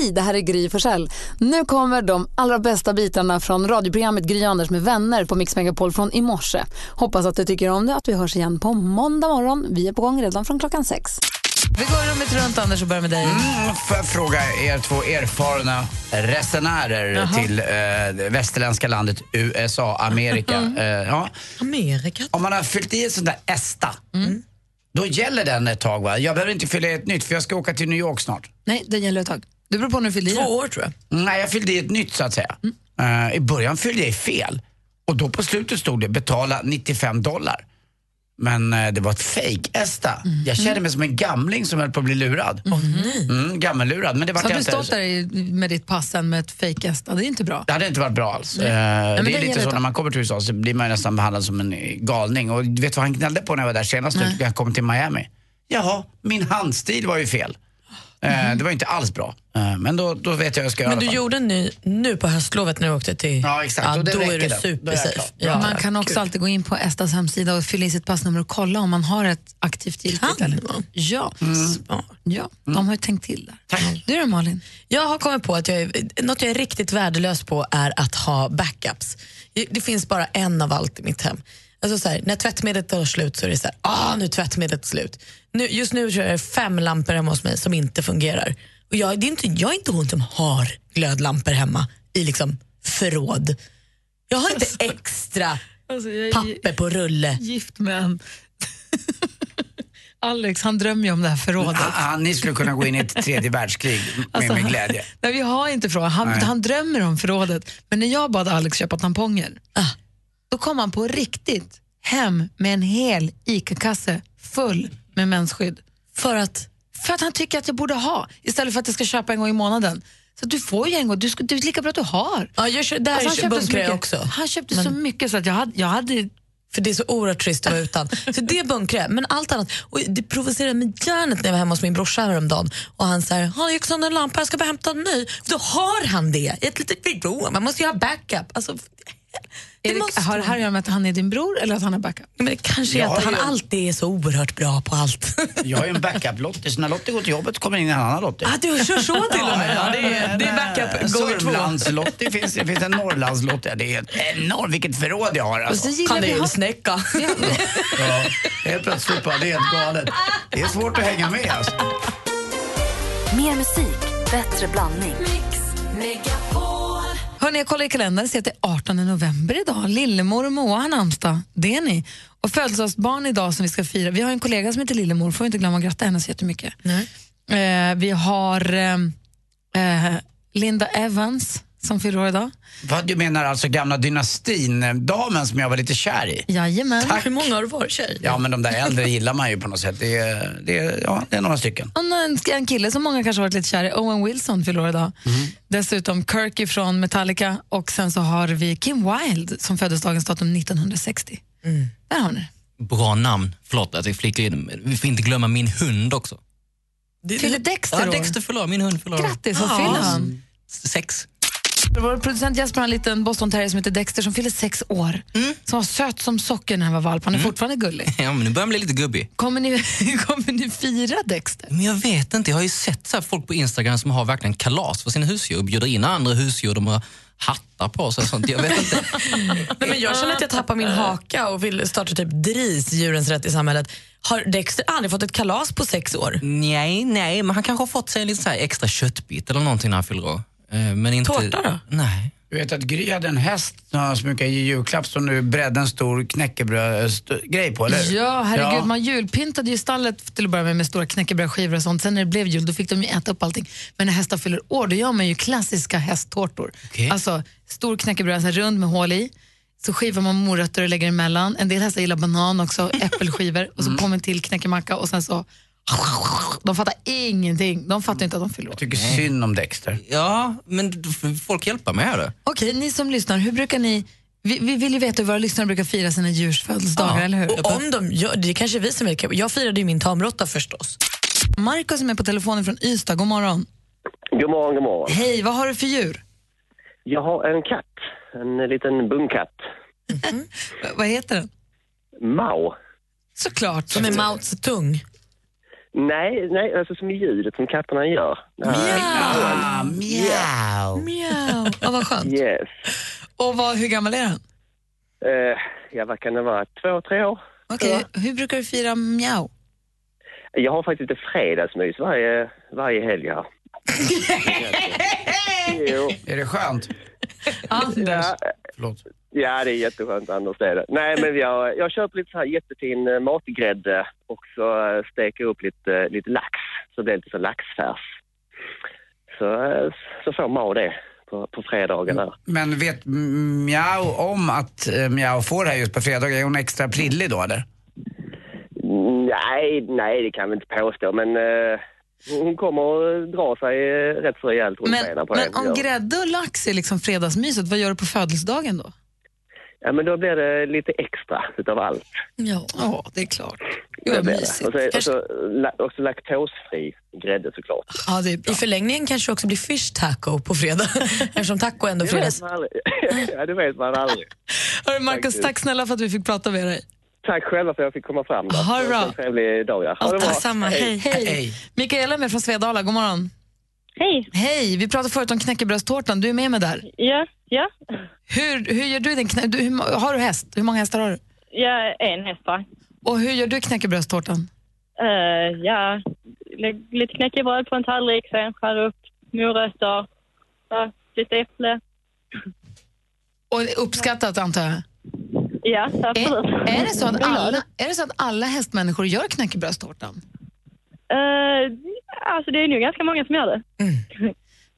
Hej, det här är Gry Forssell. Nu kommer de allra bästa bitarna från radioprogrammet Gry Anders med vänner på Mix Megapol från i morse. Hoppas att du tycker om det att vi hörs igen på måndag morgon. Vi är på gång redan från klockan sex. Vi går rummet runt, Anders, och börjar med dig. Mm, får jag fråga er två erfarna resenärer Jaha. till eh, det västerländska landet USA, Amerika. Mm. Eh, ja. Amerika? Om man har fyllt i en sån där ESTA, Mm. då gäller den ett tag va? Jag behöver inte fylla i ett nytt för jag ska åka till New York snart. Nej, det gäller ett tag. Det beror på när du fyllde i Två det. år tror jag. Nej, jag fyllde i ett nytt så att säga. Mm. Eh, I början fyllde jag i fel. Och då på slutet stod det betala 95 dollar. Men eh, det var ett fake-ESTA. Mm. Jag kände mig som en gamling som höll på att bli lurad. Mm, gammellurad. Men det var Så har du stått där med ditt pass med ett fejkesta. Det är inte bra. Det hade inte varit bra alls. Eh, men det det är lite så ett- när man kommer till USA så blir man nästan behandlad som en eh, galning. Och vet du vad han gnällde på när jag var där senast Nej. när jag kom till Miami? Jaha, min handstil var ju fel. Eh, det var inte alls bra. Eh, men då, då vet jag vad jag ska göra Men du gjorde en ny nu på höstlovet när du åkte till... Ja, exakt. Ja, då är du supersafe. Ja, man kan också kul. alltid gå in på Estas hemsida och fylla i sitt passnummer och kolla om man har ett aktivt giltigt. Kan eller? man? Ja, Smart. ja de har ju tänkt till där. Tack. Du då Malin? Jag har kommit på att jag är, något jag är riktigt värdelös på är att ha backups. Det finns bara en av allt i mitt hem. Alltså så här, när tvättmedlet tar slut så är det så här, ah, nu är tvättmedlet slut. Nu, just nu kör jag fem lampor hemma hos mig som inte fungerar. Och jag, det är inte, jag är inte hon som har glödlampor hemma i liksom förråd. Jag har inte extra papper på rulle. gift med en... Alex han drömmer ju om det här förrådet. Ah, ah, ni skulle kunna gå in i ett tredje världskrig med, Alltså, med glädje. Nej, vi har inte förråd. Han, han drömmer om förrådet. Men när jag bad Alex köpa tamponger, Ah. Då kom han på riktigt hem med en hel ICA-kasse full med mensskydd. För att För att han tycker att jag borde ha, istället för att jag ska köpa en gång i månaden. Så du får ju en gång, du ska, det är lika bra att du har. Ja, jag kör, där Alltså, alltså, köpte bunkrar jag också. Han köpte så mycket så att jag hade, jag hade För det är så oerhört trist att vara utan. Så det bunkrar jag. Men allt annat. Och det provocerade mig hjärnet när jag var hemma hos min brorsa häromdagen. Och han säger, har du sönder en lampa, jag ska bara hämta en ny. Då har han det i ett litet förråd. Man måste ju ha backup. Alltså, det Erik, måste har det här att göra med att han är din bror eller att han har backup? Men det kanske är Jag att han ju- alltid är så oerhört bra på allt. Jag har ju en backup-Lottie, så när Lottie går till jobbet kommer in en annan Lottie. ah, du kör så till och med. Ja, det, är, det är backup gånger två. Sörmlandslottie finns det, finns en Norrlandslottie. Det är enormt, vilket förråd jag har alltså. så gillar vi ha, Kanelsnäcka. Ja, helt plötsligt bara, det är helt galet. Det är svårt att hänga med alltså. Mer musik, bättre blandning. Hörrni, jag kollar i kalendern och ser att det är 18 november idag. Lillemor och Moa har namnsdag. Det är ni. Och födelsedagsbarn idag som vi ska fira. Vi har en kollega som heter Lillemor, får inte glömma att gratta henne så jättemycket. Nej. Eh, vi har eh, eh, Linda Evans som fyller år idag. Vad du menar alltså gamla dynastin-damen som jag var lite kär i? Jajamän. Tack. Hur många har du varit tjej? Ja, men de där äldre gillar man ju på något sätt. Det är, det är, ja, det är några stycken. Och en, en kille som många kanske har varit lite kär i, Owen Wilson fyller år idag. Dessutom Kirky från Metallica och sen så har vi Kim Wilde som föddes dagens datum 1960. Där har ni. Bra namn. Förlåt att jag flikar in. Vi får inte glömma min hund också. Fyller Dexter Ja? Dexter år. Min hund år. Grattis, vad Ja. fyller han? Sex. Vår producent Jesper har en liten Boston terrier som heter Dexter som fyller sex år. Som var söt som socker när han var valp. Han är fortfarande gullig. Ja, men nu börjar han bli lite gubbig. Kommer ni, kommer ni fira Dexter? Men jag vet inte. Jag har ju sett så här folk på Instagram som har verkligen kalas för sina husdjur bjuder in andra husdjur. De har hattar på sig och sånt. Jag vet inte. Nej, men jag känner att jag tappar min haka och vill starta typ DRIS, djurens rätt i samhället. Har Dexter aldrig fått ett kalas på sex år? Nej, nej, men han kanske har fått sig en liten så här extra köttbit eller någonting när han fyller år. Eh, Men inte... Tårta då? Nej. Du vet att Gry hade en häst som brukar ge julklapp som nu bredde en stor knäckebröd-grej på, eller? Ja, herregud. Ja. Man julpyntade ju stallet till att börja med med stora knäckebrödskivor och sånt. Sen när det blev jul då fick de ju äta upp allting. Men när hästar fyller år då gör man ju klassiska hästtårtor. Okej. Alltså stor knäckebröd, så här rund med hål i. Så skivar man morötter och lägger emellan. En del hästar gillar banan också, äppelskivor och så på med till knäckemacka och sen så... De fattar ingenting. De fattar inte att de fyller år. Jag tycker synd om Dexter. Ja, men folk hjälpa mig här då. Okej, ni som lyssnar, hur brukar ni... Vi, vi vill ju veta hur våra lyssnare brukar fira sina djurs födelsedagar, eller hur? Och om de gör, det är kanske vi som är Jag firade ju min tamråtta förstås. Markus som är på telefonen från Ystad, god morgon. God morgon, god morgon. Hej, vad har du för djur? Jag har en katt. En liten bungkatt. V- vad heter den? Mao. Såklart. Som är Mao Zedong. Nej, nej, alltså som i ljudet som katterna gör. Ah, mjau. Mjau. Ja, vad skönt. Yes. Och vad, hur gammal är han? Eh, ja, vad kan det vara? Två, tre år? Okej, hur brukar du fira mjau? Jag har faktiskt lite fredagsmys varje, varje helg här. jo, Är det skönt? Anders. ja, Förlåt. Ja, det är jätteskönt Anders, det är det. Nej, men jag, jag köper lite så här jättefin eh, matgrädde och så eh, steker upp lite, lite lax. Så det blir lite så laxfärs. Så, eh, så får man det på, på fredagarna. Men vet Mjau om att eh, Mjau får det här just på fredag? Är hon extra prillig då eller? Nej, nej, det kan vi inte påstå, men eh, hon kommer att dra sig eh, rätt så rejält runt Men, benen på men det. om grädde och lax är liksom fredagsmyset, vad gör du på födelsedagen då? Ja, men då blir det lite extra utav allt. Ja, ja det är klart. Gud Det vad det. mysigt. Och så, och så också laktosfri grädde såklart. Ja, det är bra. I förlängningen kanske också blir fish taco på fredag, eftersom taco ändå Det fredags. vet man aldrig. ja, det vet man aldrig. Hörru, Marcus, tack snälla för att vi fick prata med dig. Tack själva för att jag fick komma fram. Då. Ha det bra. En trevlig dag. Ja. Ha det bra. Detsamma, hej. Hej. Hej. Mikaela är med från Svedala, god morgon. Hej. Hej, vi pratade förut om knäckebrödstårtan, du är med mig där. Ja, ja. Hur, hur gör du din knä... du, hur, Har du häst? Hur många hästar har du? Jag är en häst va? Och hur gör du knäckebrödstårtan? Uh, ja, lägg lite knäckebröd på en tallrik, sen skär upp morötter, ja, lite äpple. Och uppskattat antar jag? Ja, absolut. Är, är, det så att alla, är det så att alla hästmänniskor gör knäckebrödstårtan? Eh, alltså det är nog ganska många som gör det.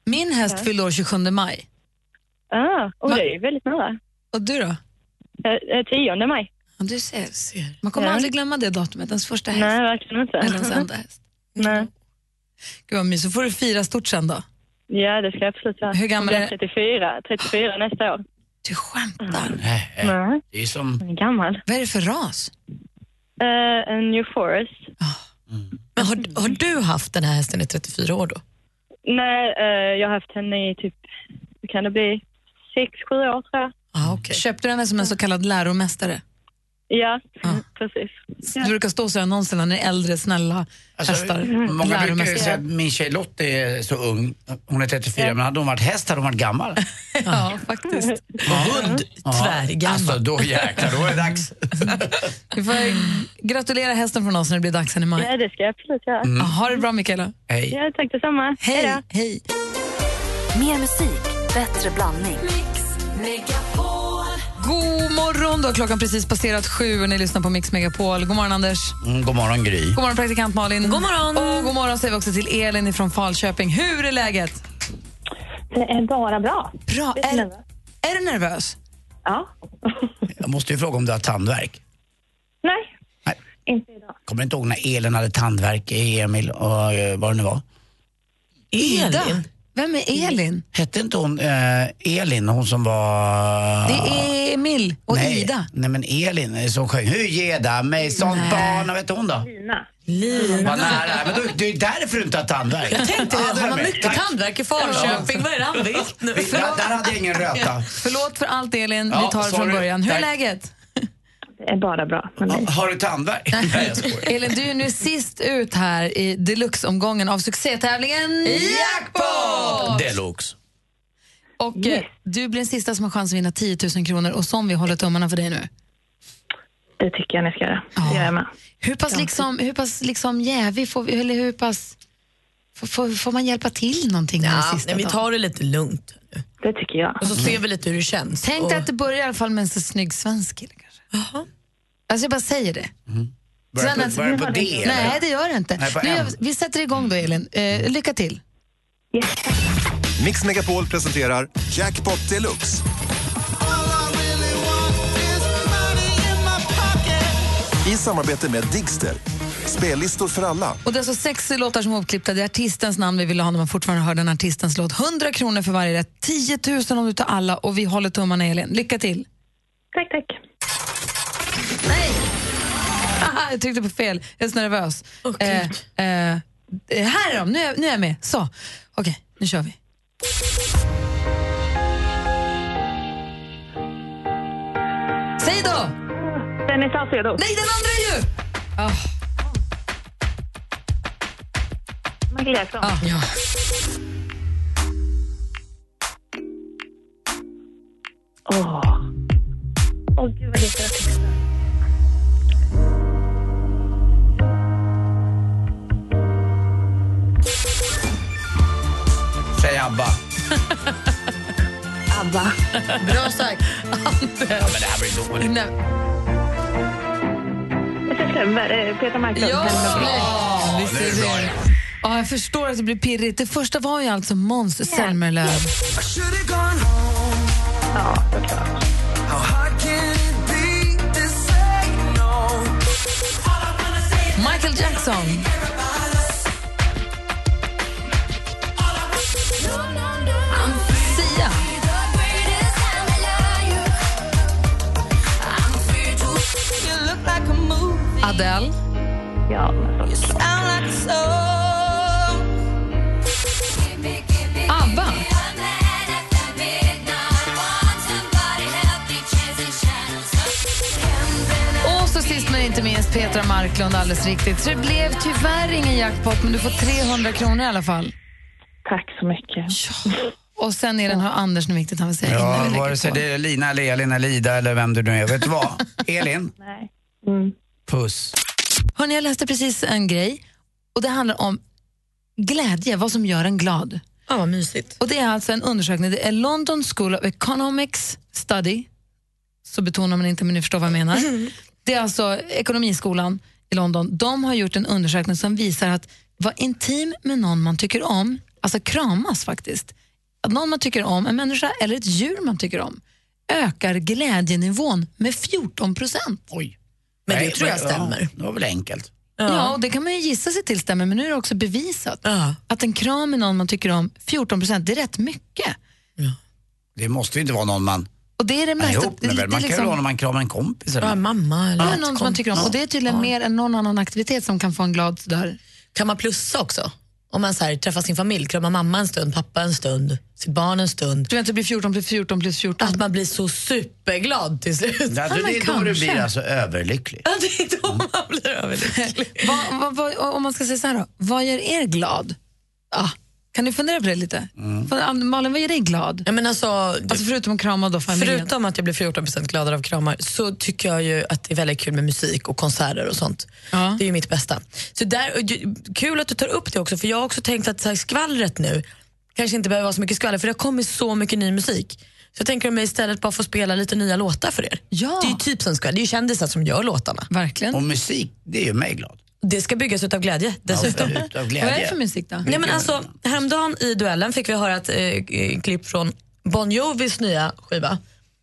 Min häst fyllde år 27 maj. Ah, och Va? det är väldigt nära. Och du då? Uh, uh, 10 maj. Ja, du ser. Man kommer Ja. aldrig glömma det datumet, ens första häst. Nej, verkligen inte. Eller ens enda häst. Nej. Gud vad mysigt. Så får du fira stort sen då. Ja, det ska jag absolut göra. Hur gammal är- blir 34, 34 nästa år. Du skämtar. Nej, eh, Nej, Det är som... jag är gammal. Vad är det för ras? Uh, en New Forest. Men har, har du haft den här hästen i 34 år då? Nej, eh, jag har haft henne i typ, hur kan det bli, 6-7 år tror jag. Ah, okay. Köpte du henne som en så kallad läromästare? Ja, Ja. precis. Det brukar stå så i annonserna när äldre snälla Alltså, hästar. många brukar ju säga att min tjej Lottie är så ung. Hon är 34, men hade hon varit häst hade hon varit gammal. Ja, faktiskt. Hund, tvärgammal. Alltså då jäklar, då är det dags. Vi får gratulera hästen från oss när det blir dags sen i maj. Ja, det ska jag absolut göra. Ja, ha det bra Mikaela. Hej. Ja, tack detsamma. Hej. då. Hej. Mer musik, bättre blandning. God morgon, då har klockan precis passerat sju och ni lyssnar på Mix Megapol. God morgon Anders. Mm, god morgon Gry. God morgon praktikant Malin. God morgon. Och god morgon säger vi också till Elin från Falköping. Hur är läget? Det är bara bra. Bra. Är, är du nervös? Ja. Jag måste ju fråga om du har tandvärk. Nej, Nej. inte idag. Kommer inte ihåg när Elin hade tandvärk, Emil och eh, vad det nu var. Elin? Vem är Elin? Hette inte hon eh, Elin, hon som var... Det är Emil och nej, Ida. Nej men Elin som sjöng Hur ger det mig sånt barn, vad hette hon då? Lina. Lina. Vad nära, men då, det är därför du inte har tandvärk. Jag tänkte, Ja, har man mycket Tack. tandvärk i Falköping? Vad är det han vet nu? Vi- Där, hade jag ingen röta. Förlåt för allt Elin, Ja, vi tar det från början. Hur är Tack. läget? Är bara bra med mig. Ja, Har du tandvärk? Nej, jag skojar. Elin, du är nu sist ut här i deluxe-omgången av succétävlingen Jackpot! Deluxe. Och eh, du blir den sista som har chans att vinna 10 000 kronor och som vi håller tummarna för dig nu. Det tycker jag ni ska göra. Det gör jag med. Hur pass, liksom, hur pass liksom jävig får vi, eller hur pass... Får, får, får man hjälpa till någonting Ja, sista nej, vi tar det lite lugnt. nu. Det tycker jag. Och så ser vi lite hur det känns. Tänk och, dig att det börjar i alla fall med en så snygg svensk kille kanske. Jaha. Alltså jag bara säger det. Börjar Sen på, börjar på D? Nej, eller? det gör det inte. Nej, Nu vi- sätter igång då Elin. Eh, lycka till. Mix Megapol presenterar Jackpot Deluxe. I samarbete med Digster. Spellistor för alla. Och det är alltså sex låtar som är uppklippta. Det är artistens namn vi vill ha när man fortfarande hör den artistens låt. 100 kronor för varje rätt. 10 000 om du tar alla och vi håller tummarna Elin. Lycka till. Tack, tack. Jag tryckte på fel. Jag är så nervös. Åh, eh, Gud. eh, här är de. Nu är, nu är jag med. Så. Okej, nu kör vi. Säg då! Dennis Saucedo. Nej, den andra är ju... Ah. Michael Jackson. Ja. Åh. Åh, gud vad det? ABBA. ABBA. Bra sagt. Men det här blir dåligt. Nej. Är Peter Marklund. Ja, Ja, visst är det. Ja, jag förstår att det blir pirrigt. Det första var ju alltså Måns Zelmerlöw. Ja, såklart. Michael Jackson. Adele. Ja, men såklart. ABBA. Och så sist men inte minst Petra Marklund, alldeles riktigt. Så det blev tyvärr ingen jackpot, men du får 300 kronor i alla fall. Tack så mycket. Och sen är den har Anders något viktigt han vill säga innan Ja, vi lägger vare sig på. det är Lina eller Elin eller Ida eller vem du nu är. Vet du vad? Elin, Nej. Mm. Puss. Hörrni, jag läste precis en grej och det handlar om glädje, vad som gör en glad. Ja, vad mysigt. Och Det är alltså en undersökning, det är London School of Economics Study, så betonar man inte men ni förstår vad jag menar. Det är alltså ekonomiskolan i London. De har gjort en undersökning som visar att vara intim med någon man tycker om, alltså kramas faktiskt, att någon man tycker om, en människa eller ett djur man tycker om, ökar glädjenivån med 14 procent. Oj. Men det Nej, tror jag ja, stämmer. Det var väl enkelt. Ja. och det kan man ju gissa sig till stämmer, men nu är det också bevisat. Ja. Att en kram med någon man tycker om, 14 procent, det är rätt mycket. Det måste ju inte vara någon man Och det är det är mesta. ihop med. det- det Man kan ju liksom- vara när man kramar en kompis. Eller Ja, mamma eller Ja, någon som kom- man tycker om. Och det är tydligen Ja. mer än någon annan aktivitet som kan få en glad sådär. Kan man plussa också? Om man så här, träffar sin familj, kramar mamma en stund, pappa en stund, sitt barn en stund. Du vet, det blir 14 plus 14 plus 14. Att man blir så superglad till slut. Ja, Ja, det är då du blir alltså överlycklig. Ja, det är då man blir överlycklig. vad, vad, vad, om man ska säga så här då, vad gör er glad? Ah, kan ni fundera på det lite? För, Malin, vad gör dig glad? Ja, men alltså, Alltså förutom att krama då familjen. Förutom att jag blir 14% gladare av kramar så tycker jag ju att det är väldigt kul med musik och konserter och sånt. Ja. Det är ju mitt bästa. Så där, kul att du tar upp det också för jag har också tänkt att så här, skvallret nu kanske inte behöver vara så mycket skvaller för det har kommit så mycket ny musik. Så jag tänker om jag istället bara får spela lite nya låtar för er. Ja. Det är ju typ som skvaller, det är ju kändisar som gör låtarna. Verkligen. Och musik, det är ju mig glad. Det ska byggas ut av glädje dessutom. Utav Vad är det glädje. för musik då? Nej, men alltså, häromdagen i duellen fick vi höra ett eh, klipp från Bon Jovis nya skiva.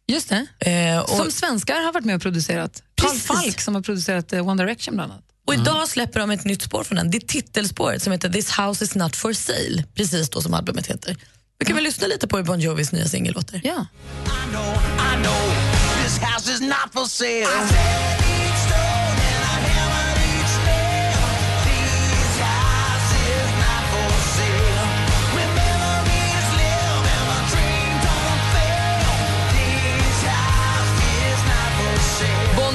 Just det. Eh, och, Som svenskar har varit med och producerat. Carl Precis. Falk som har producerat eh, One Direction bland annat. Och idag släpper de ett nytt spår från den. Det är titelspåret som heter This house is not for sale, precis då som albumet heter. Vi kan väl lyssna lite på hur Bon Jovis nya singel låter. Ja. Bon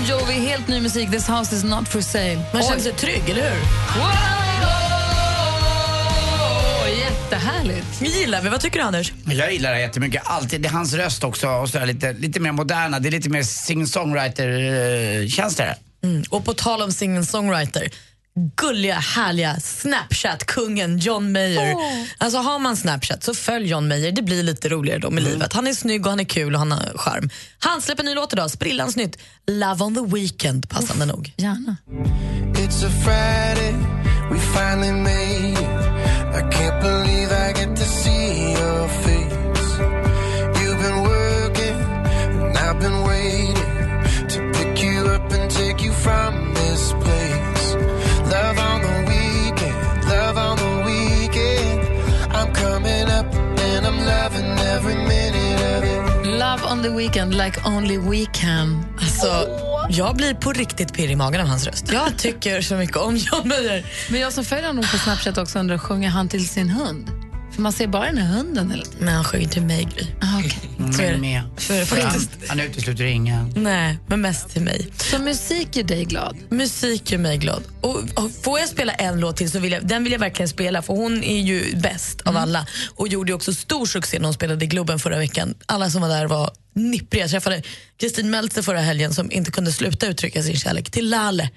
Jovi, helt ny musik. This house is not for sale. Man känner Oj. sig trygg, eller hur? Wow! Jättehärligt. gillar vi. Vad tycker du, Anders? Jag gillar det jättemycket. Alltid. Det är hans röst också och sådär, lite, lite mer moderna. Det är lite mer singer-songwriter-tjänst det. Mm. Och på tal om singer-songwriter, gulliga, härliga Snapchat-kungen John Mayer. Alltså har man Snapchat så följ John Mayer, det blir lite roligare då med livet. Han är snygg och han är kul och han har charm. Han släpper en ny låt idag, sprillans nytt. Love on the weekend, passande nog. Gärna. It's a Friday, we finally made it. I can't believe I get to see your face. You've been working, and I've been waiting to pick you up and take you from this place. Love on the weekend. I'm coming up and I'm loving every minute of it. Love on the weekend like only we can. Alltså, jag blir på riktigt pirrig i magen av hans röst. Jag tycker så mycket om John Mayer. Men jag som följer honom på Snapchat också undrar, sjunger han till sin hund? För man ser bara den här hunden hela tiden. Men han sjöng till mig, Gry. Ah, okay. Så är det. med. Så är det faktiskt. Han utesluter ingen. Nej, men mest till mig. Så musik gör dig glad? Musik gör mig glad. Och, och får jag spela en låt till så vill jag, den vill jag verkligen spela för hon är ju bäst av alla och gjorde också stor succé när hon spelade i Globen förra veckan. Alla som var där var nippriga. Jag träffade Kristin Meltzer förra helgen som inte kunde sluta uttrycka sin kärlek till Lale.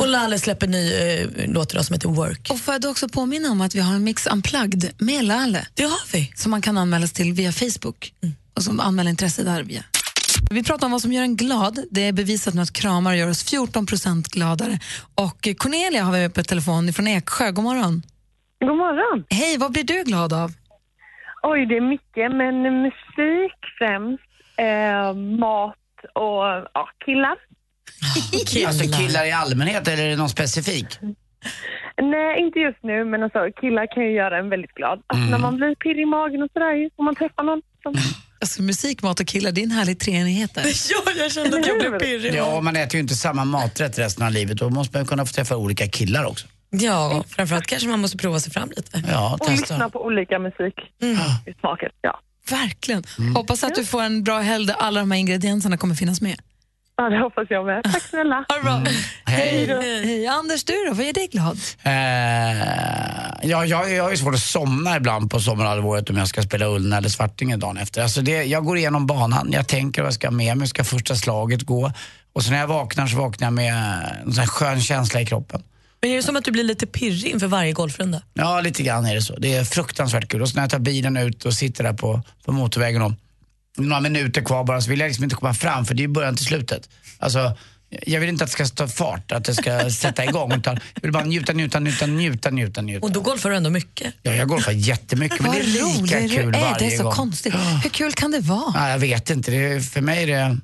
Och Lale släpper ny eh, låt idag som heter Work. Och får jag då också påminna om att vi har en Mix Unplugged med Lale. Det har vi. Som man kan anmäla sig till via Facebook. Och som anmäler intresse där via. Vi pratar om vad som gör en glad. Det är bevisat med att kramar gör oss 14% gladare. Och Cornelia har vi på telefon från Eksjö. God morgon. God morgon. Hej, vad blir du glad av? Oj, det är mycket, men musik främst. Eh, mat och ja, killar. Alltså killar i allmänhet eller är det någon specifik? Nej, inte just nu, men alltså, killar kan ju göra en väldigt glad. Alltså, När man blir pirrig i magen och sådär, om man träffar någon som... Alltså, musik, mat och killar, det är en härlig treenighet där. ja, jag kände att jag blev pirrig. Ja, man äter ju inte samma maträtt resten av livet. Då måste man ju kunna få träffa olika killar också. Ja, framförallt kanske man måste prova sig fram lite. Ja, Och lyssna på olika musik i smaken. Ja. Verkligen. Hoppas att du får en bra helg där alla de här ingredienserna kommer finnas med. ja, det hoppas jag med. Tack snälla. Ha det bra. Hej. Hej. Anders, du då? Vad gör dig glad? Eh, ja, jag, jag har ju svårt att somna ibland på sommarhalvåret om jag ska spela Ullna eller Svartingen dagen efter. Alltså det, jag går igenom banan, jag tänker vad jag ska med mig, ska första slaget gå? Och så när jag vaknar så vaknar jag med en sån här skön känsla i kroppen. Men är det som att du blir lite pirrig inför varje golfrunda? Ja, lite grann är det så. Det är fruktansvärt kul. Och så när jag tar bilen ut och sitter där på, på motorvägen och några minuter kvar bara så vill jag liksom inte komma fram för det är början till slutet. Alltså, jag vill inte att det ska ta fart, att det ska sätta igång utan jag vill bara njuta, njuta, njuta, njuta, njuta, njuta. Och då golfar du ändå mycket. Ja, jag golfar jättemycket men det är lika rolig kul är. varje Det är så gång. konstigt. Hur kul kan det vara? Ja, jag vet inte, det är, för mig är det,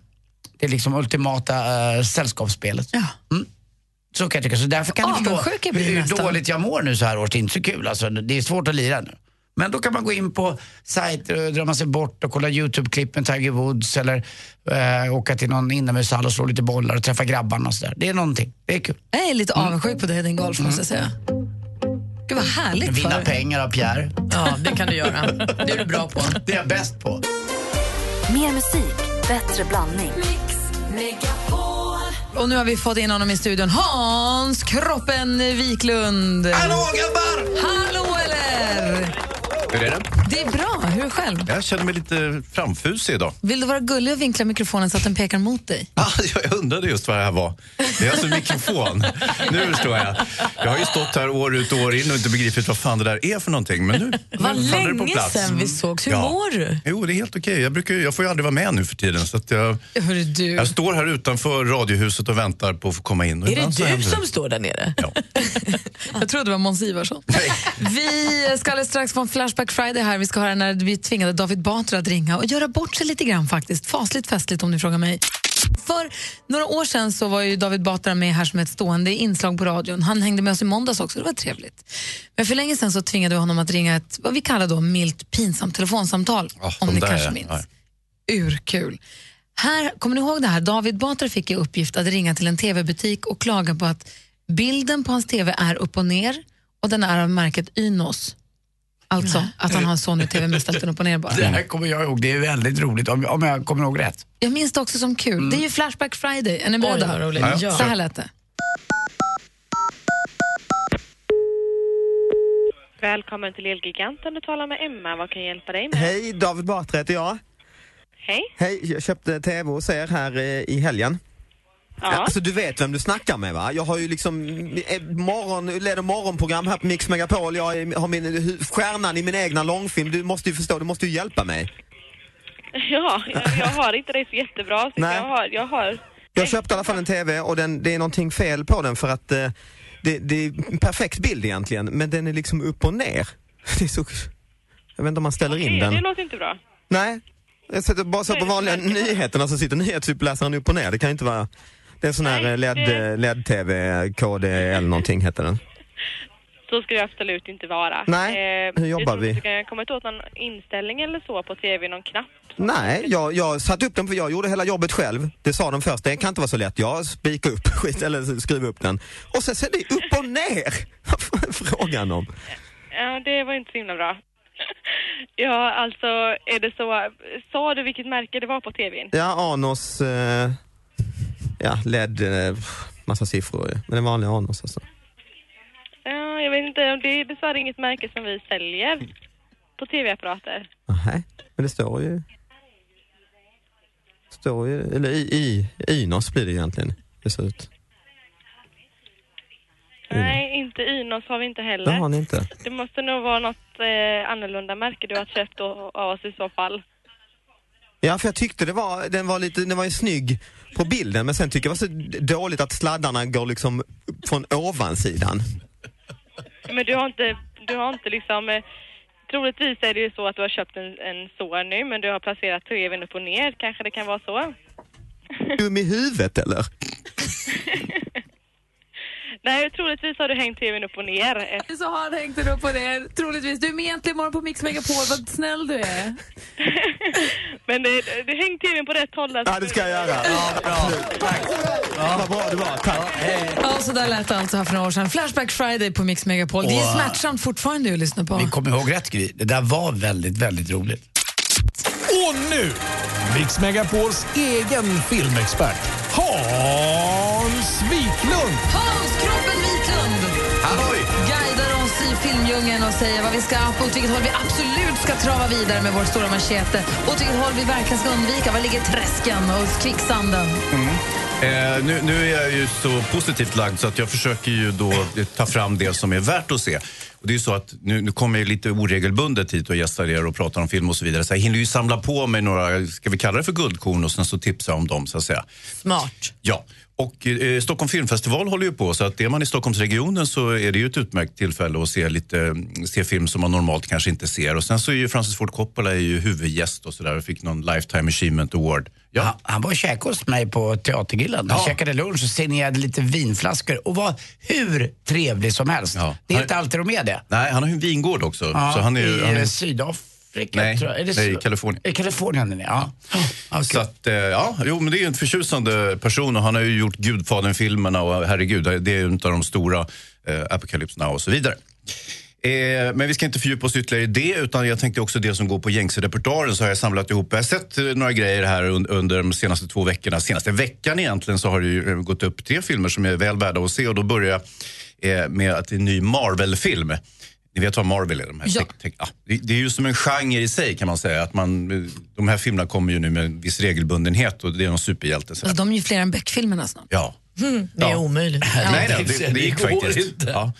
det är liksom ultimata uh, sällskapsspelet. Ja. Mm. Så kan jag tycka. Så därför kan du Avundsjuk förstå hur nästan. dåligt jag mår nu så här års. Det är inte så kul alltså. Det är svårt att lira nu. Men då kan man gå in på sajter och drömma sig bort och kolla YouTube-klipp med Tiger Woods eller eh, åka till någon inomhushall och slå lite bollar och träffa grabbarna och sådär. Det är någonting. Det är kul. Jag är lite avundsjuk på dig din golf, måste jag säga. Gud vad härligt för Vinna dig. pengar av Pierre. Ja, det kan du göra. Det är du bra på. Det är jag bäst på. Mer musik, bättre blandning. Och nu har vi fått in honom i studion. Hans Kroppen Wiklund. Hallå grabbar! Hallå eller? Hur är det? Det är bra. Hur är själv? Jag känner mig lite framfusig idag. Vill du vara gullig och vinkla mikrofonen så att den pekar mot dig? Ah, jag undrade just vad det här var. Det är alltså mikrofon. Nu förstår jag. Jag har ju stått här år ut och år in och inte begripit vad fan det där är för någonting. Men nu, Vad nu faller det på länge plats. sedan vi sågs. Hur Ja. mår du? Jo, det är helt okej. Jag, brukar, jag får ju aldrig vara med nu för tiden. Så att jag, Hörru du. jag står här utanför radiohuset och väntar på att få komma in. Och Är det du som står där nere? Ja. Jag trodde det var Måns Ivarsson. Vi ska alldeles strax få en Flashback Friday här. Vi ska höra när vi tvingade David Batra att ringa och göra bort sig lite grann faktiskt. Fasligt festligt om ni frågar mig. För några år sedan så var ju David Batra med här som ett stående inslag på radion. Han hängde med oss i måndags också, det var trevligt. Men för länge sedan så tvingade vi honom att ringa ett, vad vi kallar då milt pinsamt telefonsamtal. Ah, om ni kanske ja. minns. Ja. Urkul. Här, kommer ni ihåg det här? David Batra fick i uppgift att ringa till en tv-butik och klaga på att bilden på hans tv är upp och ner och den är av märket Ynos. Alltså att han har en Sony TV med ställt den upp och ner bara. Det här kommer jag ihåg. Det är väldigt roligt om, om jag kommer ihåg rätt. Jag minns det också som kul. Det är ju Flashback Friday. Är ni beredda? Oj. Ja, ja. Så här lät det. Välkommen till Elgiganten. Du talar med Emma. Vad kan jag hjälpa dig med? Hej, David Batra heter jag. Hej. Hej, jag köpte TV hos er här eh, i helgen. Ja. Alltså du vet vem du snackar med va? Jag har ju liksom eh, morgon, leder morgonprogram här på Mix Megapol. Jag har min, stjärnan i min egna långfilm. Du måste ju förstå, du måste ju hjälpa mig. Ja, jag, jag har inte det så jättebra. Så Nej. jag har... Jag har... Jag köpte i alla fall en TV och den, det är någonting fel på den för att eh, det, det är en perfekt bild egentligen, men den är liksom upp och ner. Det är så... Jag vet inte om man ställer in Okej, den. det låter inte bra. Nej, jag sätter bara så på vanliga nyheterna så sitter nyhetsuppläsaren upp och ner. Det kan ju inte vara... Det är en sån här eh, LED, det- LED-TV, KDL någonting heter den. Så ska det absolut inte vara. Nej, Eh, hur jobbar vi? Du kan komma åt någon inställning eller så på tv, någon knapp. Nej, jag, jag satte upp den för jag gjorde hela jobbet själv. Det sa de först, det kan inte vara så lätt. Jag spikade upp skit eller skrev upp den. Och sen ser det upp och ner! Vad är frågan om? Ja, det var inte så himla bra. Ja, alltså är det så... Sa du vilket märke det var på tvn? Ja, Anos, eh, ja, LED, eh, massa siffror. Men det är vanliga Anos alltså. Ja, jag vet inte, det är dessvärre inget märke som vi säljer på tv-apparater. Nej, men det står ju... Står ju, eller i, i Ynos blir det egentligen. Det ser ut. Nej, inte Ynos har vi inte heller. Det har ni inte. Det måste nog vara något eh, annorlunda märke du har köpt av oss i så fall. Ja, för jag tyckte det var, den var lite, den var ju snygg på bilden men sen tycker jag det var så dåligt att sladdarna går liksom från ovansidan. Men du har inte, du har inte liksom... Eh, troligtvis är det ju så att du har köpt en, en Sony men du har placerat tvn upp och ner. Kanske det kan vara så? Dum i huvudet eller? Nej, troligtvis har du hängt tvn upp och ner. Så har han hängt den upp och ner, troligtvis. Du är med äntligen morgon på Mix Megapol, vad snäll du är. Men det, det häng tvn på rätt håll. Alltså. Ja, det ska jag göra. Ja, bra. Tack. Ja, vad bra det var. Tack. Ja, så där lät det alltså här för några år sedan. Flashback Friday på Mix Megapol. Det är Och- smärtsamt fortfarande att lyssna på. Vi kommer ihåg rätt Gry. Det där var väldigt, väldigt roligt. Och nu, Mix Megapols egen filmexpert, Hans Wiklund. Hans Kroppen Wiklund! Halloj! Guidar oss i filmdjungeln och säger vad vi ska, åt vilket håll vi absolut ska trava vidare med vår stora machete. Åt vilket håll vi verkligen ska undvika. Var ligger träsken och kvicksanden? Eh, nu, nu är jag ju så positivt lagd så att jag försöker ju då ta fram det som är värt att se. Och det är ju så att nu, nu kommer jag lite oregelbundet hit och gästar er och pratar om film och så vidare. Så jag hinner ju samla på mig några, ska vi kalla det för guldkorn och sen så tipsa om dem så att säga. Smart. Ja, och eh, Stockholm Filmfestival håller ju på så att är man i Stockholmsregionen så är det ju ett utmärkt tillfälle att se, lite, se film som man normalt kanske inte ser. Och sen så är ju Francis Ford Coppola är ju huvudgäst och sådär och fick någon Lifetime Achievement Award. Ja. Han, han var och käkade hos mig på Teatergrillen. Han Ja. käkade lunch och signerade lite vinflaskor och var hur trevlig som helst. Det är Han- inte alltid de är det. Nej, han har ju en vingård också. Ja, så han är, I han är, eh, Sydafrika Nej, tror jag. Är det nej, så? Kalifornien. I Kalifornien, ja. Så att, eh, ja, jo, men det är ju en förtjusande person och han har ju gjort Gudfadern-filmerna och herregud, det är ju en av de stora eh, Apocalypse Now och så vidare. Eh, men vi ska inte fördjupa oss ytterligare i det utan jag tänkte också det som går på gängse repertoaren så har jag samlat ihop. Jag har sett eh, några grejer här un- under de senaste två veckorna. Senaste veckan egentligen så har det ju eh, gått upp tre filmer som är väl värda att se och då börjar jag eh, med att det är en ny Marvel-film. Ni vet vad Marvel är? De här Ja. tech- tech- ja, det, det är ju som en genre i sig kan man säga. Att man, de här filmerna kommer ju nu med en viss regelbundenhet och det är någon superhjälte. Så. Alltså, de är ju fler än Beck-filmerna snart. Ja. Mm, det är Ja. omöjligt. Nej, nej, det, det gick faktiskt. inte. Ja.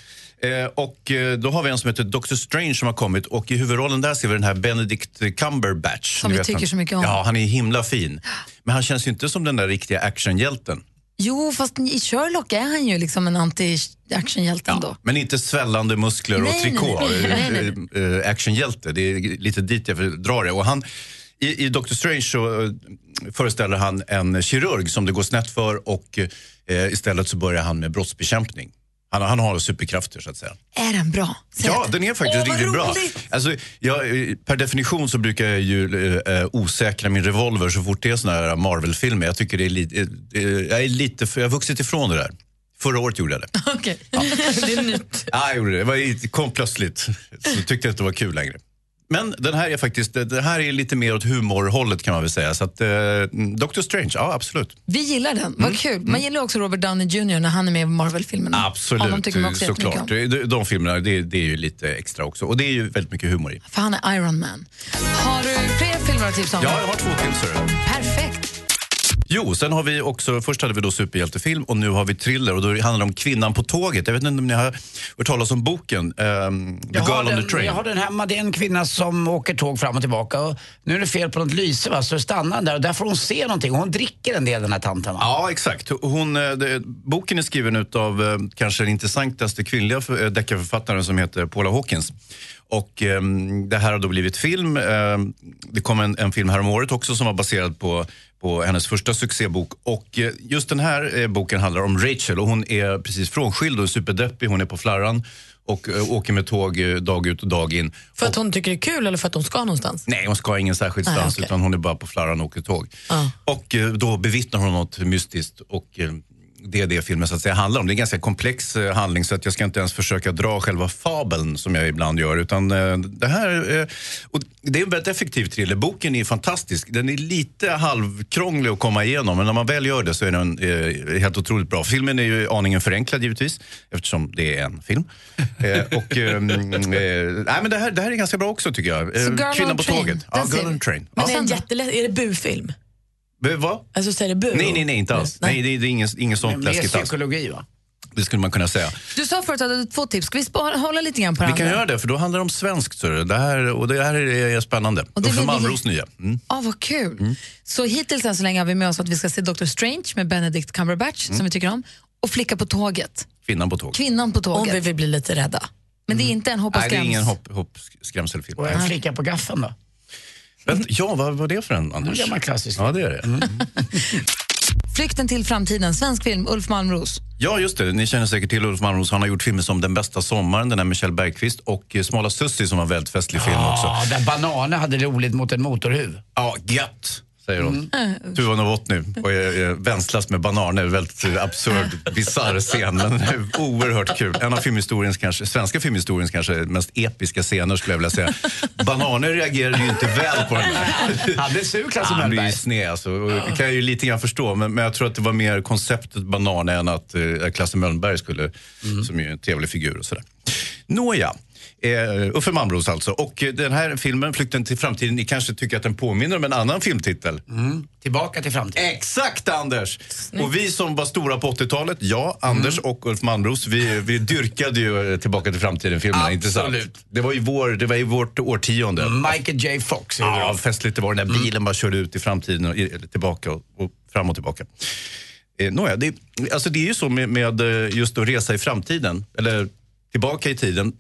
Eh, och eh, då har vi en som heter Doctor Strange som har kommit och i huvudrollen där ser vi den här Benedict Cumberbatch. Som vi tycker han. så mycket om. Ja, han är himla fin. Men han känns ju inte som den där riktiga actionhjälten. Jo, fast i Sherlock är han ju liksom en anti-actionhjälte ändå. Men inte svällande muskler och Nej, nej, trikå. nej, nej, nej. Eh, eh, Actionhjälte, det är lite dit jag drar det. Och han, i, I Doctor Strange så eh, föreställer han en kirurg som det går snett för och eh, istället så börjar han med brottsbekämpning. Han, han har superkrafter så att säga. Är den bra? Säg Ja, den är faktiskt Åh, riktigt bra. Alltså, jag, eh, per definition så brukar jag ju eh, osäkra min revolver så fort det är såna här Marvel-filmer. Jag tycker det är lite, eh, jag är lite, för, jag har vuxit ifrån det där. Förra året gjorde jag det. Okej. det är nytt. Ja, jag gjorde det. Det var, kom plötsligt. Så tyckte jag inte det var kul längre. Men den här är faktiskt, det här är lite mer åt humorhållet kan man väl säga. Så att, eh, Doctor Strange, ja absolut. Vi gillar den, Mm. vad kul. Man gillar också Robert Downey Jr när han är med i Marvel-filmerna. Absolut, tycker man också såklart. De, de filmerna, det, det är ju lite extra också. Och det är ju väldigt mycket humor i. För han är Iron Man. Har du fler filmer att tipsa om? Ja, jag har två till. Perfekt. Jo, sen har vi också, först hade vi då superhjältefilm och nu har vi thriller och då handlar det om Kvinnan på tåget. Jag vet inte om ni har hört talas om boken, ehm, The Jag Girl har, on the den, Train. jag har den hemma. Det är en kvinna som åker tåg fram och tillbaka. Och nu är det fel på något lyse va? så stannar den där och där får hon se någonting. Hon dricker en del den här tanten va? Ja, exakt. Hon, eh, det, boken är skriven av eh, kanske den intressantaste kvinnliga eh, deckarförfattaren som heter Paula Hawkins. Och ehm, det här har då blivit film. Ehm, det kom en, en film häromåret också som var baserad på, på hennes första succébok. Och eh, just den här eh, boken handlar om Rachel och hon är precis frånskild och superdeppig. Hon är på flarran och eh, åker med tåg eh, dag ut och dag in. För att hon tycker det är kul eller för att hon ska någonstans? Nej, hon ska ingen särskild stans okej. utan hon är bara på flarran och åker tåg. Ja. Och eh, då bevittnar hon något mystiskt och eh, det är det filmen så att säga handlar om. Det är en ganska komplex eh, handling så att jag ska inte ens försöka dra själva fabeln som jag ibland gör. Utan eh, det här, eh, och det är en väldigt effektiv thriller. Boken är fantastisk. Den är lite halvkrånglig att komma igenom men när man väl gör det så är den eh, helt otroligt bra. Filmen är ju aningen förenklad givetvis eftersom det är en film. Eh, och, eh, nej, men det, här, det här är ganska bra också tycker jag. Eh, Så Girl Kvinnan on på Train, tåget. Ja, Girl on Train. Men Ja. är, en jättelätt, är det bufilm? Vad? Alltså så är det bu? Nej, nej, nej, inte alls. Nej, det, är- det är inget, inget sånt läskigt alls. psykologi va? Det skulle man kunna säga. Du sa förut att du hade två tips. Ska vi hålla lite grann på Vi det kan andra? göra det, för då handlar det om svenskt. Så det här, och det här är, är spännande. Och det Uffe vill vi- Malmros nya. Mm. Ah, vad kul. Så hittills än så länge har vi med oss att vi ska se Doctor Strange med Benedict Cumberbatch Mm. som vi tycker om och Flicka på tåget, Kvinnan på tåget. Kvinnan på Om tåget. vi vill bli lite rädda. Men det är inte en hoppa Nej, det är skräms. ingen hopp, hopp, skrämselfilm. Och en flicka på gaffeln då? Vänta, ja, vad var det för en, Anders? En gammal klassisk Ja, det är det. Flykten till framtiden, svensk film, Ulf Malmros. Ja, just det. Ni känner säkert till Ulf Malmros. Han har gjort filmer som Den bästa sommaren, den här med Kjell Bergqvist och eh, Smala Sussi som var en väldigt festlig film också. Ja, där bananer hade roligt mot en motorhuv. Ja, gött, säger hon. Mm. Tuva Novotny och eh, eh, vänslas med bananer. Väldigt absurd, bisarr scen, men oerhört kul. En av filmhistoriens kanske, svenska filmhistoriens kanske mest episka scener skulle jag vilja säga. Bananer reagerade ju inte väl på den där. Han blev sur, Klasse Han blir ju sned alltså. Och Det kan jag ju lite grann förstå, men, men jag tror att det var mer konceptet banan än att eh, Klasse Mölnberg skulle, som ju är en trevlig figur och sådär. Nåja. Eh, Uffe Malmros alltså. Och eh, den här filmen, Flykten till framtiden, ni kanske tycker att den påminner om en annan filmtitel. Tillbaka till framtiden. Exakt Anders! Och vi som var stora på 80-talet, ja, Anders och Ulf Malmros, vi, vi dyrkade ju eh, Tillbaka till framtiden-filmerna, inte sant? Det var ju vår, det var ju vårt årtionde. Michael J Fox. Ja, festligt det var. Den där bilen bara körde ut i framtiden och i- tillbaka och, och fram och tillbaka. Eh, nåja, det, alltså det är ju så med, med eh, just att resa i framtiden, eller tillbaka i tiden.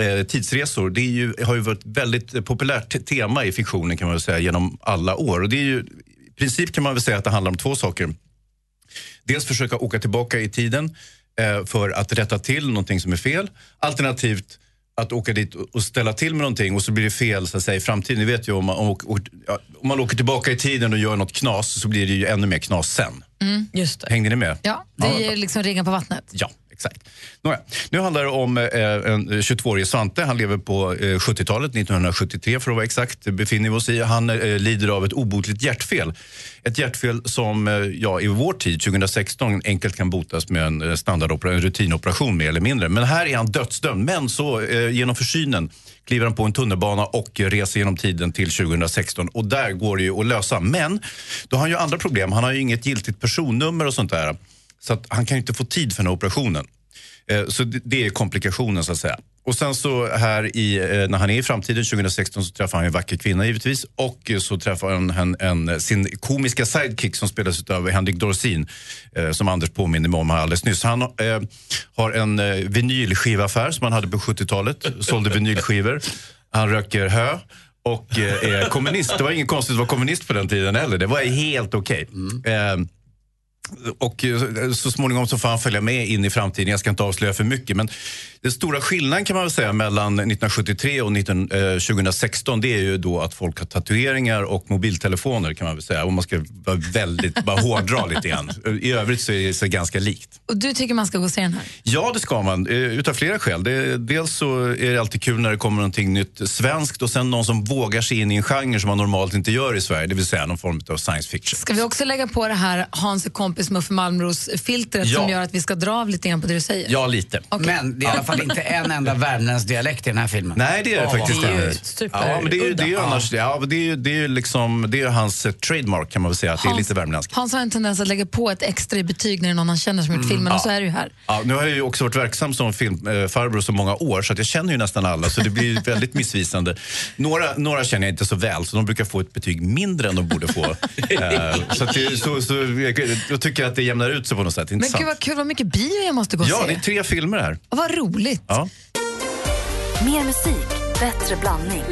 Eh, tidsresor, det ju, har ju varit ett väldigt populärt te- tema i fiktionen kan man säga genom alla år. Och det är ju, I princip kan man väl säga att det handlar om två saker. Dels försöka åka tillbaka i tiden eh, för att rätta till någonting som är fel. Alternativt att åka dit och- ställa till med någonting och så blir det fel så att säga, i framtiden. Ni vet ju om man, om, om, ja, om man åker tillbaka i tiden och gör något knas så blir det ju ännu mer knas sen. Just det. Hängde ni med? Ja, det är liksom ringen på vattnet. Ja, exakt. Nåja, nu handlar det om eh, en 22-årig Svante. Han lever på eh, 70-talet, 1973 för att vara exakt. befinner vi oss i. Han eh, lider av ett obotligt hjärtfel. Ett hjärtfel som eh, ja, i vår tid, 2016, enkelt kan botas med en eh, en rutinoperation mer eller mindre. Men här är han dödsdömd. Men så eh, genom försynen kliver han på en tunnelbana och reser genom tiden till 2016. Och där går det ju att lösa. Men då har han ju andra problem. Han har ju inget giltigt personnummer och sånt där. Så att han kan inte få tid för den här operationen. Eh, Så det, är komplikationen så att säga. Och sen så här i, eh, när han är i framtiden 2016 så träffar han en vacker kvinna givetvis och eh, så träffar han en, en, sin komiska sidekick som spelas av Henrik Dorsin eh, som Anders påminner mig om här alldeles nyss. Han eh, har en eh, vinylskivaffär som han hade på 70-talet, sålde vinylskivor. Han röker hö och eh, är kommunist. Det var inget konstigt att vara kommunist på den tiden heller. Det var helt okej. Eh, och eh, så småningom så får han följa med in i framtiden. Jag ska inte avslöja för mycket. Men den stora skillnaden kan man väl säga mellan 1973 och 19, eh, 2016 det är ju då att folk har tatueringar och mobiltelefoner kan man väl säga. Om man ska vara väldigt, bara hårdra lite grann. I övrigt så är det så ganska likt. Och du tycker man ska gå och se den här? Ja, det ska man. Eh, Utav flera skäl. Det, dels så är det alltid kul när det kommer någonting nytt svenskt och sen någon som vågar sig in i en genre som man normalt inte gör i Sverige. Det vill säga någon form av science fiction. Ska vi också lägga på det här Hans är kompis Muffe Malmros-filtret Ja. som gör att vi ska dra av lite grann på det du säger? Ja, lite. Men det är alla fall inte en enda värmländsk dialekt i den här filmen. Nej, det är det Åh, faktiskt. Ja, men det är ju, det är ju Ja. annars, ja, men det är ju, det är ju liksom, det är ju hans eh, trademark kan man väl säga, att det är Hans- lite värmländskt. Hans har en tendens att lägga på ett extra i betyg när det är någon han känner som gjort filmen Mm. Ja. och så är det ju här. Ja, nu har jag ju också varit verksam som filmfarbror så många år så att jag känner ju nästan alla så det blir väldigt missvisande. Några, några känner jag inte så väl så de brukar få ett betyg mindre än de borde få. Eh, så att det, så, så, jag tycker att det jämnar ut sig på något sätt. Men gud vad kul, vad mycket bio jag måste gå och Ja, se. det är tre filmer här. Och vad roligt. Ja. Mer musik, bättre blandning.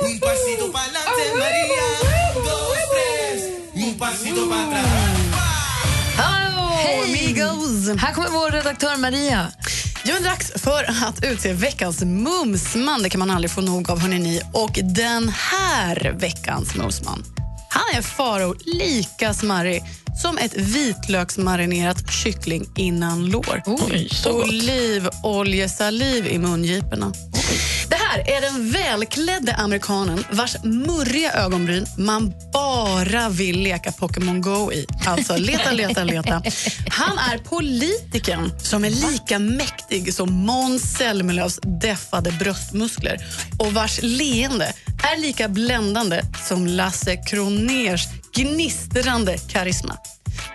Un pasito pa'lante, María. Dos, tres. Un pasito para atrás. Hej amigos! Här kommer vår redaktör Maria. Ja, men dags för att utse veckans mumsman. Det kan man aldrig få nog av, ni. Och den här veckans mumsman, Han är Faro lika smarrig som ett vitlöksmarinerat kyckling innan lår. Olivoljesaliv i mungiporna. Det här är den välklädde amerikanen vars murriga ögonbryn man bara vill leka Pokémon Go i. Alltså leta, leta, leta. Han är politikern som är lika mäktig som Måns Zelmerlöws deffade bröstmuskler och vars leende är lika bländande som Lasse Kroners gnistrande karisma.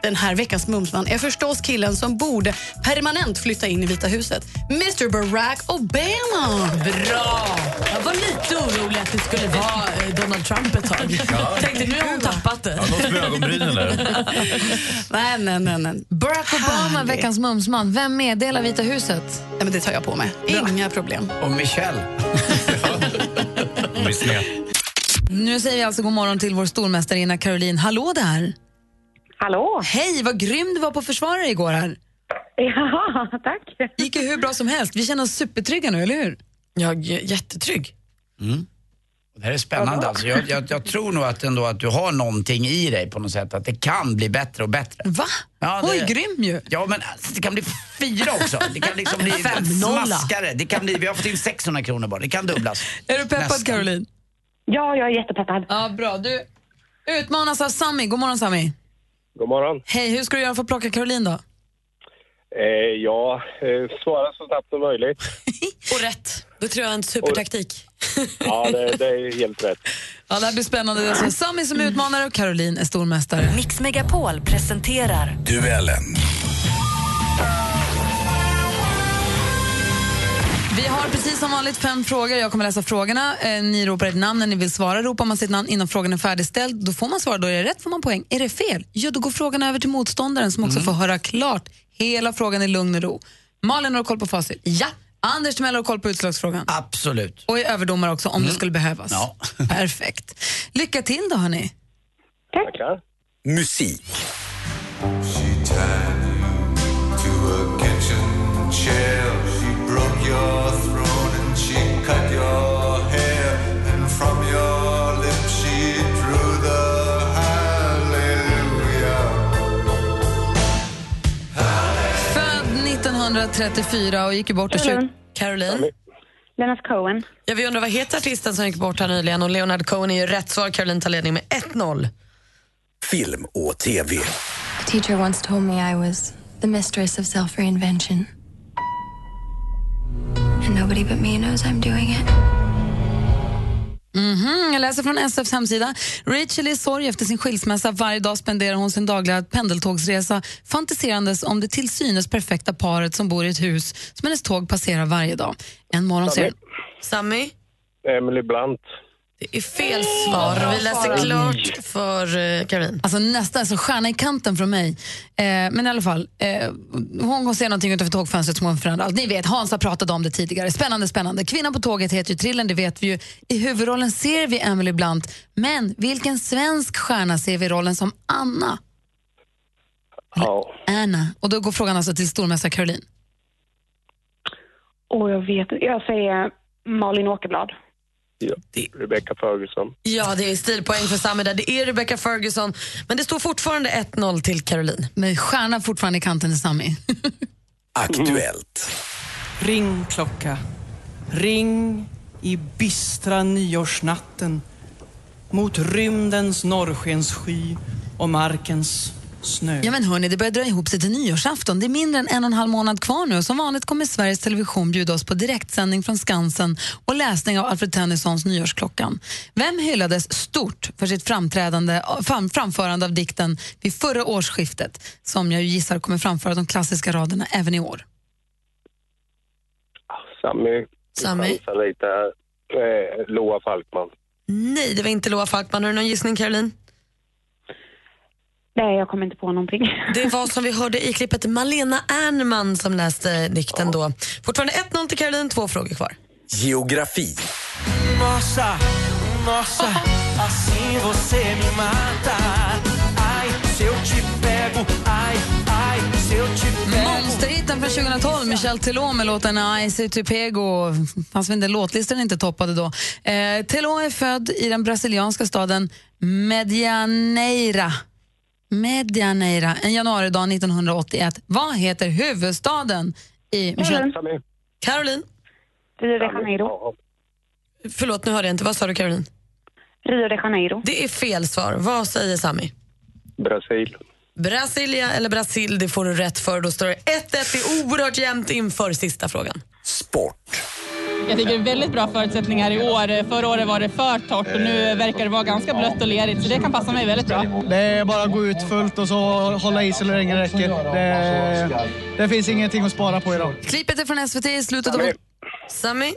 Den här veckans Mumsman är förstås killen som borde permanent flytta in i Vita huset. Mr Barack Obama! Bra! Jag var lite orolig att det skulle vara eh, Donald Trump ett tag. Ja. Tänkte nu har hon tappat det. Ja, något med ögonbrynen där. Nej, nej, nej. nej. Barack Obama, Härlig. veckans mumsman. Vem meddelar Vita huset? Nej, men det tar jag på mig. Inga problem. Och Michelle. Miss med. Nu säger vi alltså god morgon till vår stormästarinna Caroline. Hallå där! Hallå! Hej, vad grym du var på försvarare igår här. Ja, tack. gick ju hur bra som helst. Vi känner oss supertrygga nu, eller hur? Jag är jättetrygg. Mm. Det här är spännande alltså. Jag, jag, jag tror nog att, ändå att du har någonting i dig på något sätt. Att det kan bli bättre och bättre. Va? Ja, Oj, det- grym ju! Ja, men alltså, det kan bli fyra också. Det kan liksom bli smaskare. Det kan bli, vi har fått in 600 kronor bara. Det kan dubblas. Är du peppad Nästan. Caroline? Ja, jag är jättepeppad. Ja, bra. Du utmanas av Sami. God morgon Sami. God morgon. Hej, hur ska du göra för att plocka Caroline då? Eh, ja, eh, svara så snabbt som möjligt. Och rätt. Det tror jag är en supertaktik. Ja, det, det är helt rätt. Ja, det här blir spännande. Det är alltså Sami som är utmanare och Caroline är stormästare. Mix Megapol presenterar Duellen. Vi har precis som vanligt fem frågor. Jag kommer läsa frågorna. Eh, Ni ropar ett namn när ni vill svara. Ropar man sitt namn innan frågan är färdigställd, då får man svara. Då är det rätt får man poäng. Är det fel, ja, då går frågan över till motståndaren som också får höra klart hela frågan i lugn och ro. Malin, har du koll på facit? Ja. Anders Timell har koll på utslagsfrågan. Absolut. Och är överdomare också om det skulle behövas. Ja. Perfekt. Lycka till då, hörni. Tackar. Musik. Född 1934 och gick ju bort och Caroline. Caroline? Leonard Cohen. Ja, vi undrar vad heter artisten som gick bort här nyligen och Leonard Cohen är ju rätt svar. Caroline tar ledning med 1-0. Film och TV. A teacher once told me I was the mistress of self reinvention. And nobody but me knows I'm doing it. Mhm, jag läser från SFs hemsida. Rachel är i sorg efter sin skilsmässa. Varje dag spenderar hon sin dagliga pendeltågsresa fantiserandes om det till synes perfekta paret som bor i ett hus som hennes tåg passerar varje dag. En morgon ser hon... Sami? Emily Blunt. Det är fel svar. Vi läser klart för uh, Caroline. Alltså nästan alltså stjärna i kanten från mig. Eh, men i alla fall, eh, hon ser någonting utanför tågfönstret som hon förändrar allt. Ni vet, Hans har pratat om det tidigare. Spännande, spännande. Kvinnan på tåget heter ju Trillen, det vet vi ju. I huvudrollen ser vi Emily Blunt. Men vilken svensk stjärna ser vi i rollen som Anna? Ja. Anna. Och då går frågan alltså till stormästare Caroline. Och jag vet. Jag säger Malin Åkerblad. Ja. Rebecca Ferguson. Ja, det är stilpoäng för Sami där. Det är Rebecca Ferguson. Men det står fortfarande 1-0 till Caroline. Men stjärna fortfarande i kanten till Sami. Aktuellt. Ring klocka, ring i bistra nyårsnatten mot rymdens norrskenssky och markens snö. Ja men hörni, det börjar dra ihop sig till nyårsafton. Det är mindre än en och en halv månad kvar nu och som vanligt kommer Sveriges Television bjuda oss på direktsändning från Skansen och läsning av Alfred Tennysons Nyårsklockan. Vem hyllades stort för sitt framträdande, fram, framförande av dikten vid förra årsskiftet som jag gissar kommer framföra de klassiska raderna även i år? Sami. Sami? chansar lite. Eh, Loa Falkman. Nej, det var inte Loa Falkman. Har du någon gissning, Caroline? Nej, jag kommer inte på någonting. Det var som vi hörde i klippet Malena Ernman som läste dikten då. Fortfarande 1-0 till Caroline, två frågor kvar. Geografi. Nossa, nossa, assim você me mata. Ai, se eu te pego, ai, ai, se Monsterhitten från 2012, Michel Teló med låten Icy to Pego. Fanns väl inte låtlistan inte toppade då. Eh, Teló är född i den brasilianska staden Medianeira. Medianeira, en januaridag 1981. Vad heter huvudstaden i Michel? Caroline? Rio de Janeiro. Förlåt, nu hörde jag inte. Vad sa du Caroline? Rio de Janeiro. Det är fel svar. Vad säger Sami? Brasil. Brasilia eller Brasil, det får du rätt för. Då står det 1-1. Det är oerhört jämnt inför sista frågan. Jag tycker det är väldigt bra förutsättningar i år. Förra året var det för torrt och nu verkar det vara ganska blött och lerigt så det kan passa mig väldigt bra. Det är bara att gå ut fullt och så hålla i så länge det räcker. Det, det finns ingenting att spara på idag. Klippet är från SVT i slutet av... Sami?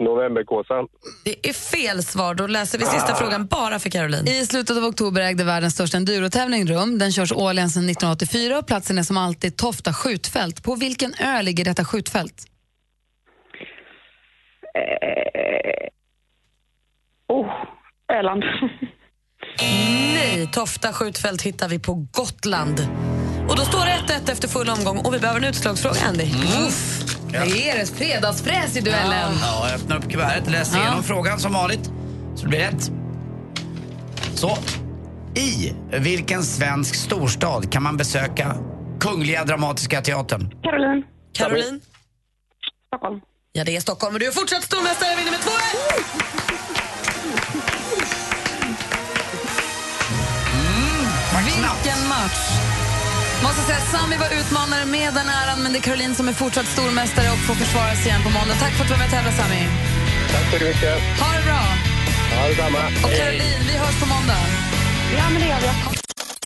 Novemberkåsan. Det är fel svar. Då läser vi sista frågan bara för Caroline. I slutet av oktober ägde världens största endurotävling rum. Den körs årligen sedan 1984 och platsen är som alltid Tofta skjutfält. På vilken ö ligger detta skjutfält? Eh, oh, Öland. Nej, Tofta skjutfält hittar vi på Gotland. Och då står det 1-1 efter full omgång och vi behöver en utslagsfråga, Andy. Uff, det är fredagsfräs i duellen. Ja, jag öppnar upp kuvertet, läser Ja. igenom frågan som vanligt. Så det blir rätt. Så. I vilken svensk storstad kan man besöka Kungliga Dramatiska Teatern? Caroline. Caroline? Stockholm. Ja, det är Stockholm och du är fortsatt stormästare, vinner med 2-1! Vilken match! Måste säga Sami var utmanare med den äran, men det är Caroline som är fortsatt stormästare och får försvara sig igen på måndag. Tack för att du var med och tävlade, Sami. Tack så mycket. Ha det bra! Ha detsamma. Och Caroline, vi hörs på måndag. Ja, men det gör vi.